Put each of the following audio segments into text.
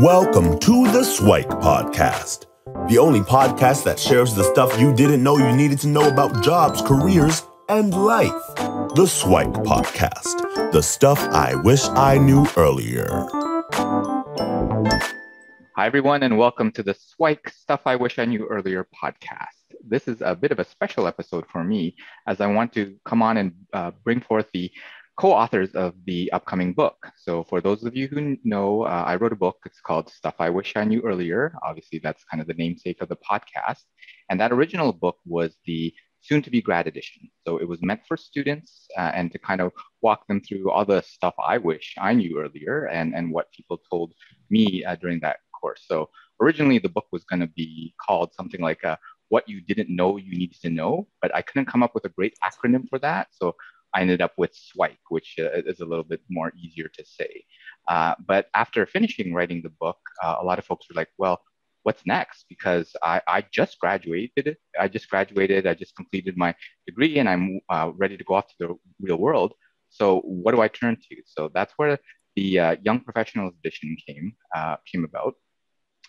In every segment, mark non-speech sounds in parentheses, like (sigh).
Welcome to the Swike Podcast, the only podcast that shares the stuff you didn't know you needed to know about jobs, careers, and life. The Swike Podcast, the stuff I wish I knew earlier. Hi, everyone, and welcome to the Swike Stuff I Wish I Knew Earlier podcast. This is a bit of a special episode for me as I want to come on and uh, bring forth the co-authors of the upcoming book. So for those of you who know, uh, I wrote a book. It's called Stuff I Wish I Knew Earlier. Obviously, that's kind of the namesake of the podcast. And that original book was the soon to be grad edition. So it was meant for students uh, and to kind of walk them through all the stuff I wish I knew earlier and, and what people told me uh, during that course. So originally the book was going to be called something like uh, what you didn't know you needed to know, but I couldn't come up with a great acronym for that. So I ended up with SWIKE, which uh, is a little bit more easier to say. Uh, but after finishing writing the book, uh, a lot of folks were like, well, what's next? Because I, I just graduated. I just graduated. I just completed my degree and I'm uh, ready to go off to the real world. So what do I turn to? So that's where the uh, Young Professionals Edition came, uh, came about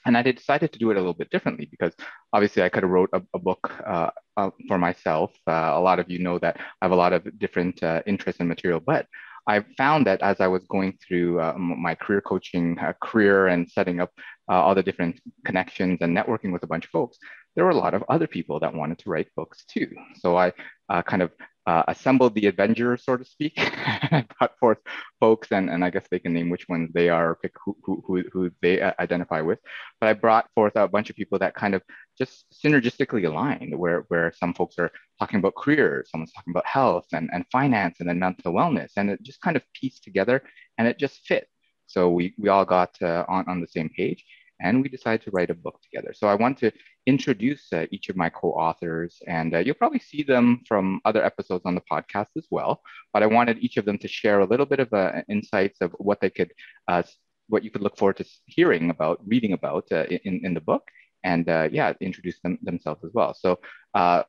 and I decided to do it a little bit differently because obviously I could have wrote a, a book uh, uh, for myself. Uh, a lot of you know that I have a lot of different uh, interests and material, but I found that as I was going through uh, my career coaching uh, career and setting up all the different connections and networking with a bunch of folks, there were a lot of other people that wanted to write books too. So I kind of uh, assembled the Avengers, so to speak, (laughs) brought forth folks, and, and I guess they can name which ones they are, pick who, who, who they uh, identify with. But I brought forth a bunch of people that kind of just synergistically aligned, where, where some folks are talking about career, someone's talking about health and, and finance and then mental wellness, and it just kind of pieced together and it just fit. So we, we all got uh, on, on the same page and we decided to write a book together. So I want to introduce uh, each of my co-authors, and uh, you'll probably see them from other episodes on the podcast as well. But I wanted each of them to share a little bit of uh, insights of what they could, uh, what you could look forward to hearing about, reading about uh, in in the book, and uh, yeah, introduce them, themselves as well. So um,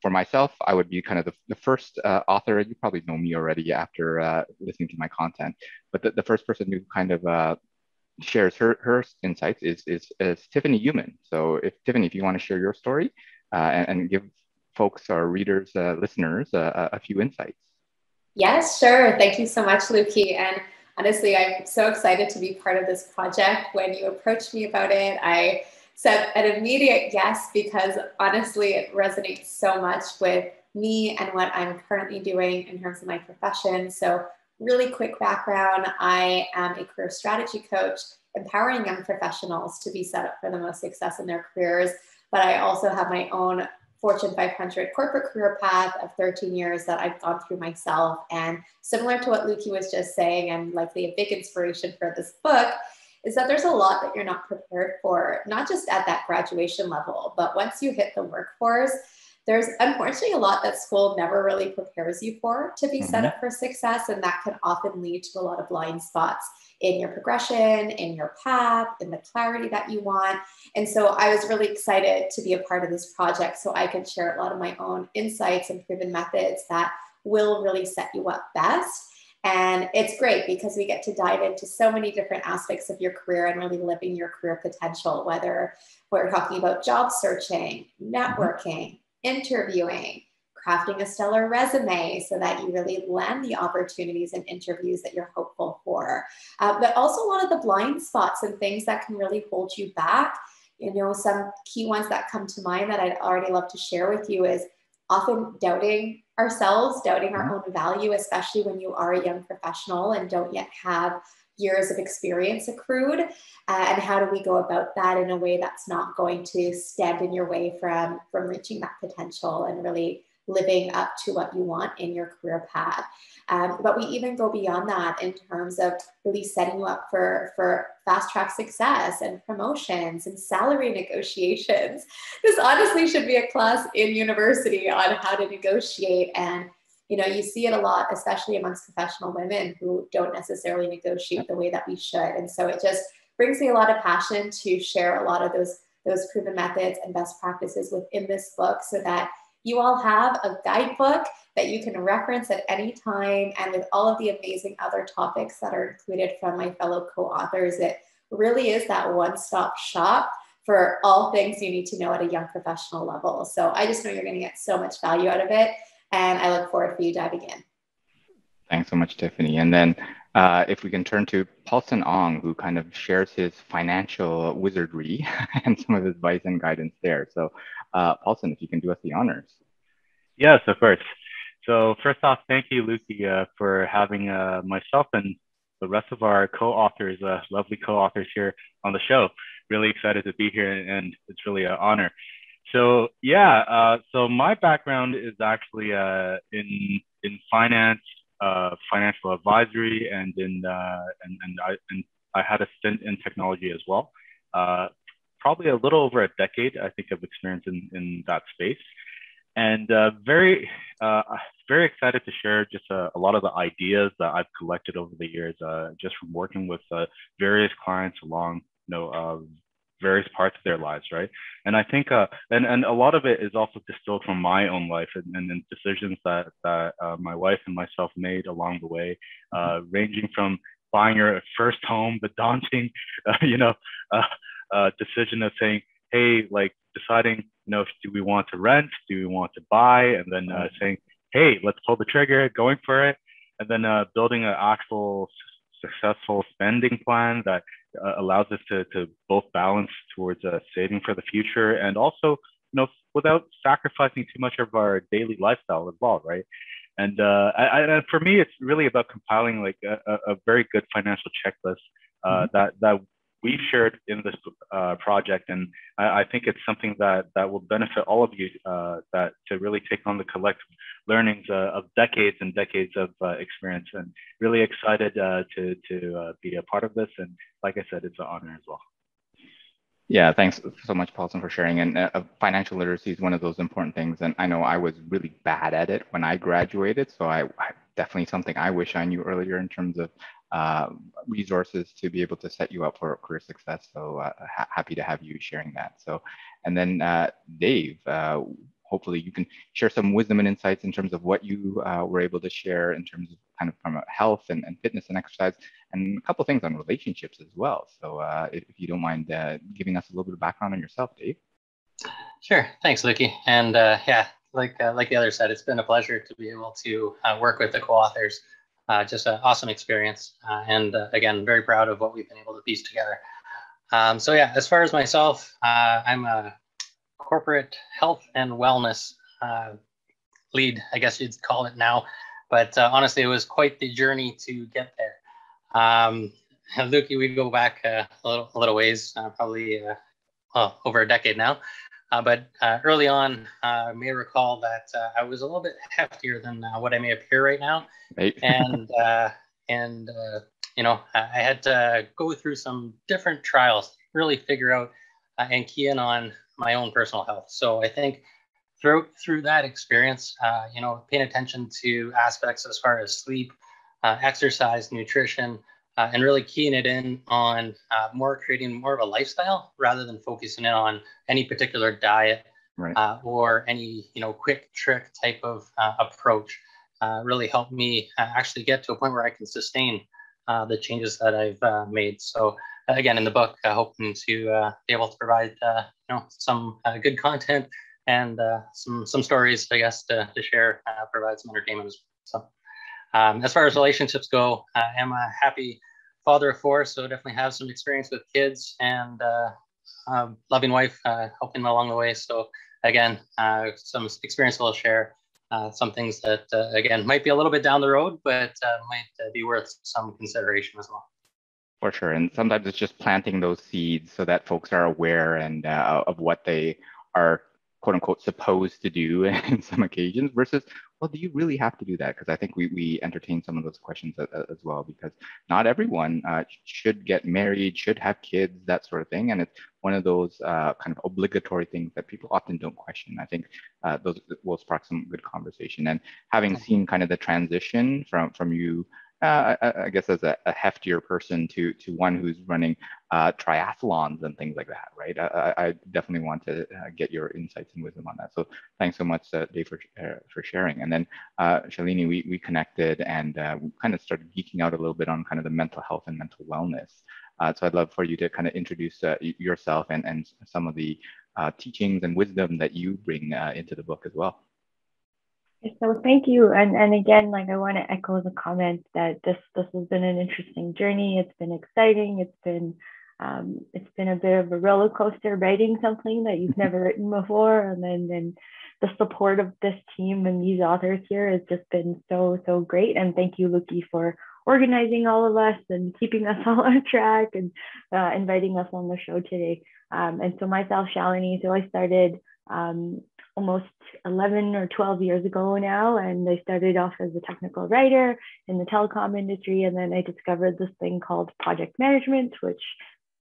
for myself, I would be kind of the, the first author. You probably know me already after listening to my content, but the, the first person who kind of shares her, her insights is, is, is Tiffany Uman. So if Tiffany, if you want to share your story uh, and, and, give folks, our readers, uh, listeners, uh, a few insights. Yes, sure. Thank you so much, Luki. And honestly, I'm so excited to be part of this project. When you approached me about it, I said an immediate yes because honestly, it resonates so much with me and what I'm currently doing in terms of my profession. So really quick background I am a career strategy coach, empowering young professionals to be set up for the most success in their careers. But I also have my own Fortune 500 corporate career path of 13 years that I've gone through myself. And similar to what Luki was just saying, and likely a big inspiration for this book, is that there's a lot that you're not prepared for, not just at that graduation level, but once you hit the workforce there's unfortunately a lot that school never really prepares you for to be mm-hmm. set up for success. And that can often lead to a lot of blind spots in your progression, in your path, in the clarity that you want. And so I was really excited to be a part of this project so I can share a lot of my own insights and proven methods that will really set you up best. And it's great because we get to dive into so many different aspects of your career and really living your career potential, whether we're talking about job searching, mm-hmm. networking, interviewing, crafting a stellar resume so that you really land the opportunities and interviews that you're hopeful for. Uh, but also, one of the blind spots and things that can really hold you back. You know, some key ones that come to mind that I'd already love to share with you is often doubting ourselves, doubting our mm-hmm. own value, especially when you are a young professional and don't yet have years of experience accrued uh, and how do we go about that in a way that's not going to stand in your way from from reaching that potential and really living up to what you want in your career path? Um, but we even go beyond that in terms of really setting you up for for fast track success and promotions and salary negotiations. This honestly should be a class in university on how to negotiate and you know, you see it a lot, especially amongst professional women who don't necessarily negotiate the way that we should. And so it just brings me a lot of passion to share a lot of those those proven methods and best practices within this book so that you all have a guidebook that you can reference at any time and with all of the amazing other topics that are included from my fellow co-authors it really is that one stop shop for all things you need to know at a young professional level. So I just know you're going to get so much value out of it. And I look forward for you diving in. Thanks so much, Tiffany. And then uh, if we can turn to Paulson Ong, who kind of shares his financial wizardry (laughs) and some of his advice and guidance there. So, uh, Paulson, if you can do us the honors. Yes, of course. So, first off, thank you, Lucy, uh, for having uh, myself and the rest of our co-authors, uh, lovely co-authors here on the show. Really excited to be here, and it's really an honor. So, yeah, uh, so my background is actually in in finance uh, financial advisory and in uh, and, and I and I had a stint in technology as well. Uh, probably a little over a decade, I think, of experience in, in that space, and uh, very uh, very excited to share just a, a, lot of the ideas that I've collected over the years, uh, just from working with various clients along you know various parts of their lives, right? And I think, uh, and and a lot of it is also distilled from my own life and, and, and decisions that that uh, my wife and myself made along the way, uh, ranging from buying your first home, the daunting, (laughs) uh, you know, uh, uh, decision of saying, hey, like deciding, you know, do we want to rent, do we want to buy, and then saying, hey, let's pull the trigger, going for it, and then building an actual successful spending plan that uh, allows us to, to both balance towards uh, saving for the future and also, you know, without sacrificing too much of our daily lifestyle as well, right? And, uh, I, and for me, it's really about compiling like a, a very good financial checklist uh, mm-hmm. that that we've shared in this uh, project, and I, I, think it's something that that will benefit all of you uh, that to really take on the collective learnings uh, of decades and decades of uh, experience. And really excited uh, to to uh, be a part of this. And like I said, it's an honor as well. Yeah, thanks so much, Paulson, for sharing. And financial literacy is one of those important things. And I know I was really bad at it when I graduated. So I, I definitely something I wish I knew earlier in terms of uh, resources to be able to set you up for career success. So uh, ha happy to have you sharing that. So, and then uh, Dave, uh, hopefully you can share some wisdom and insights in terms of what you uh, were able to share in terms of kind of from health and, and fitness and exercise and a couple things on relationships as well. So if, if, you don't mind giving us a little bit of background on yourself, Dave. Sure. Thanks, Luki. And yeah, like uh, like the other said, it's been a pleasure to be able to uh, work with the co-authors uh, just an awesome experience. Uh, and uh, again, very proud of what we've been able to piece together. Um, so yeah, as far as myself, uh, I'm a corporate health and wellness uh, lead, I guess you'd call it now. But uh, honestly, it was quite the journey to get there. Um, (laughs) Luki, we go back a little, a little ways, probably well, over a decade now. Uh, but uh, early on, uh, I may recall that uh, I was a little bit heftier than uh, what I may appear right now, right. (laughs) and uh, and you know I had to go through some different trials, really figure out and key in on my own personal health. So I think through through that experience, you know, paying attention to aspects as far as sleep, exercise, nutrition, uh, and really keying it in on uh, more creating more of a lifestyle rather than focusing in on any particular diet right. uh, or any you know quick trick type of uh, approach uh, really helped me uh, actually get to a point where I can sustain the changes that I've made. So again, in the book, hoping to be able to provide you know some good content and some some stories, I guess, to, to share, provide some entertainment as well. So. Um, as far as relationships go, I am a happy father of four, so definitely have some experience with kids and uh, uh, loving wife uh, helping along the way. So again, uh, some experience I'll share. Uh, some things that uh, again might be a little bit down the road, but might be worth some consideration as well. For sure, and sometimes it's just planting those seeds so that folks are aware and of what they are quote unquote supposed to do (laughs) in some occasions versus well do you really have to do that? Because i think we, we entertain some of those questions as, as well because not everyone uh, should get married should have kids that sort of thing. And it's one of those uh, kind of obligatory things that people often don't question. I think uh, those will spark some good conversation. And having seen kind of the transition from from you uh, I, I, guess as a, a, heftier person to to one who's running uh, triathlons and things like that, right? I, I definitely want to uh, get your insights and wisdom on that. So thanks so much, uh, Dave, for uh, for sharing. And then uh, Shalini, we we connected and we kind of started geeking out a little bit on kind of the mental health and mental wellness so I'd love for you to kind of introduce yourself and, and some of the teachings and wisdom that you bring into the book as well. So thank you, and and again, like I want to echo the comment that this this has been an interesting journey. It's been exciting. It's been um, it's been a bit of a roller coaster writing something that you've (laughs) never written before, and then then the support of this team and these authors here has just been so so great. And thank you, Luki, for organizing all of us and keeping us (laughs) all on track and uh, inviting us on the show today. Um, and so myself, Shalini, so I started um, almost 11 or 12 years ago now. And I started off as a technical writer in the telecom industry. And then I discovered this thing called project management, which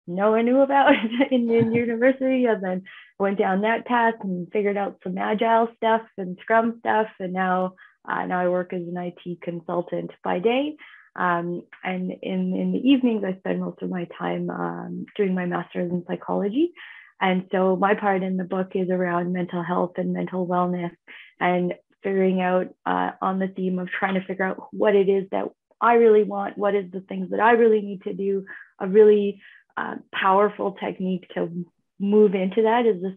no one knew about (laughs) in, in (laughs) university. And then went down that path and figured out some agile stuff and scrum stuff. And now, uh, now I work as an IT consultant by day. Um, and in, in the evenings, I spend most of my time um, doing my master's in psychology. And so my part in the book is around mental health and mental wellness and figuring out uh, on the theme of trying to figure out what it is that I really want, what is the things that I really need to do. A really uh, powerful technique to move into that is this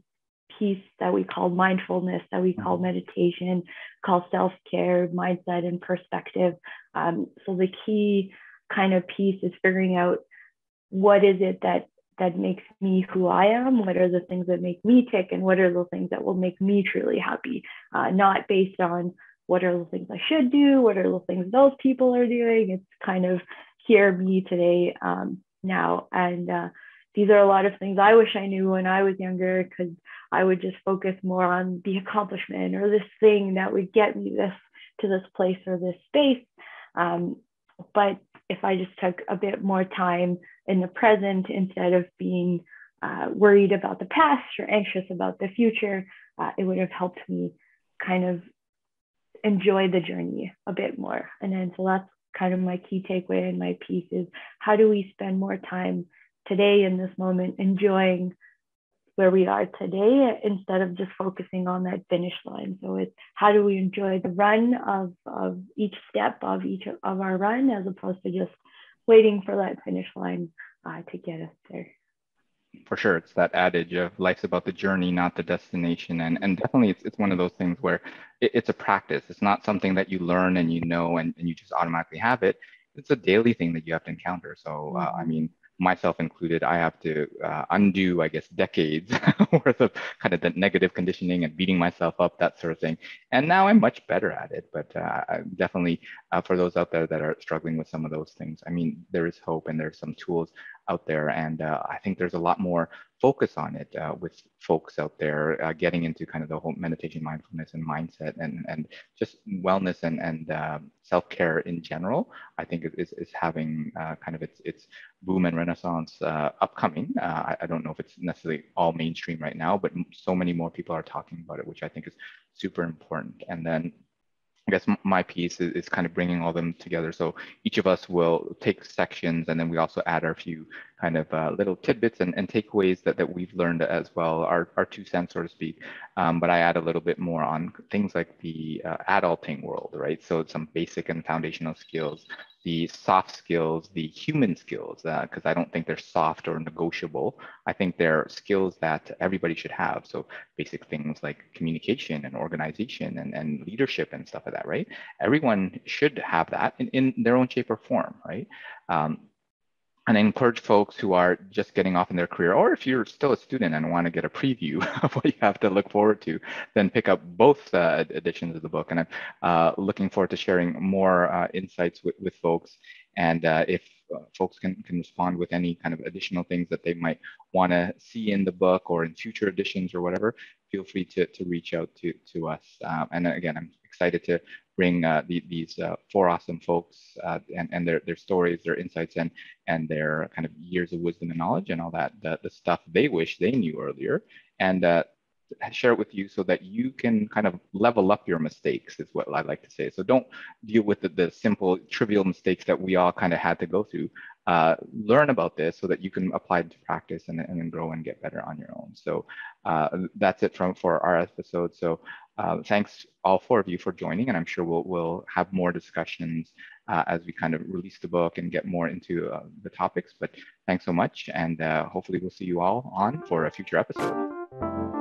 piece that we call mindfulness, that we call mm-hmm. meditation, call self care, mindset, and perspective. Um, so the key kind of piece is figuring out what is it that that makes me who I am? What are the things that make me tick? And what are the things that will make me truly happy? Uh, not based on what are the things I should do? What are the things those people are doing? It's kind of here, me today, um, now. And uh, these are a lot of things I wish I knew when I was younger because I would just focus more on the accomplishment or this thing that would get me this to this place or this space. Um, but if I just took a bit more time in the present instead of being uh, worried about the past or anxious about the future, uh, it would have helped me kind of enjoy the journey a bit more. And then so that's kind of my key takeaway in my piece is how do we spend more time today in this moment enjoying where we are today instead of just focusing on that finish line. So it's how do we enjoy the run of, of each step of each of our run as opposed to just waiting for that finish line uh, to get us there. For sure, it's that adage of life's about the journey, not the destination, and and definitely it's it's one of those things where it, it's a practice. It's not something that you learn and you know and, and you just automatically have it. It's a daily thing that you have to encounter. So uh, I mm-hmm. mean, myself included, I have to uh, undo, I guess, decades (laughs) worth of kind of the negative conditioning and beating myself up, that sort of thing. And now I'm much better at it. But uh, definitely uh, for those out there that are struggling with some of those things, I mean, there is hope and there's some tools out there. And uh, I think there's a lot more focus on it uh, with folks out there uh, getting into kind of the whole meditation, mindfulness, and mindset, and and just wellness and and uh, self care in general. I think is is having uh, kind of its its boom and renaissance upcoming. I, I, don't know if it's necessarily all mainstream right now, but so many more people are talking about it, which I think is super important. And then I guess my piece is, is, kind of bringing all them together. So each of us will take sections and then we also add our few kind of uh, little tidbits and, and takeaways that, that we've learned as well, our, our two cents, so to speak. Um, but I add a little bit more on things like the uh, adulting world, right? So some basic and foundational skills, the soft skills, the human skills, because uh, I don't think they're soft or negotiable. I think they're skills that everybody should have. So basic things like communication and organization and, and leadership and stuff like that, right? Everyone should have that in, in their own shape or form, right? Um, and I encourage folks who are just getting off in their career, or if you're still a student and want to get a preview (laughs) of what you have to look forward to, then pick up both uh, editions of the book. And I'm uh, looking forward to sharing more uh, insights with, with folks. And uh, if uh, folks can, can respond with any kind of additional things that they might want to see in the book or in future editions or whatever, feel free to, to reach out to, to us. Um, and again, I'm excited to bring uh, the, these uh, four awesome folks uh, and, and their, their stories, their insights, and, and their kind of years of wisdom and knowledge and all that, the, the stuff they wish they knew earlier, and share it with you so that you can kind of level up your mistakes, is what I like to say. So don't deal with the, the simple, trivial mistakes that we all kind of had to go through. Uh, learn about this so that you can apply it to practice and, and then grow and get better on your own. So uh, that's it from for our episode. So uh, thanks all four of you for joining, and I'm sure we'll, we'll have more discussions uh, as we kind of release the book and get more into uh, the topics. But thanks so much, and uh, hopefully we'll see you all on for a future episode.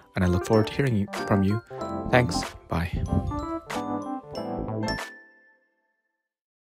And I look forward to hearing from you. Thanks. Bye.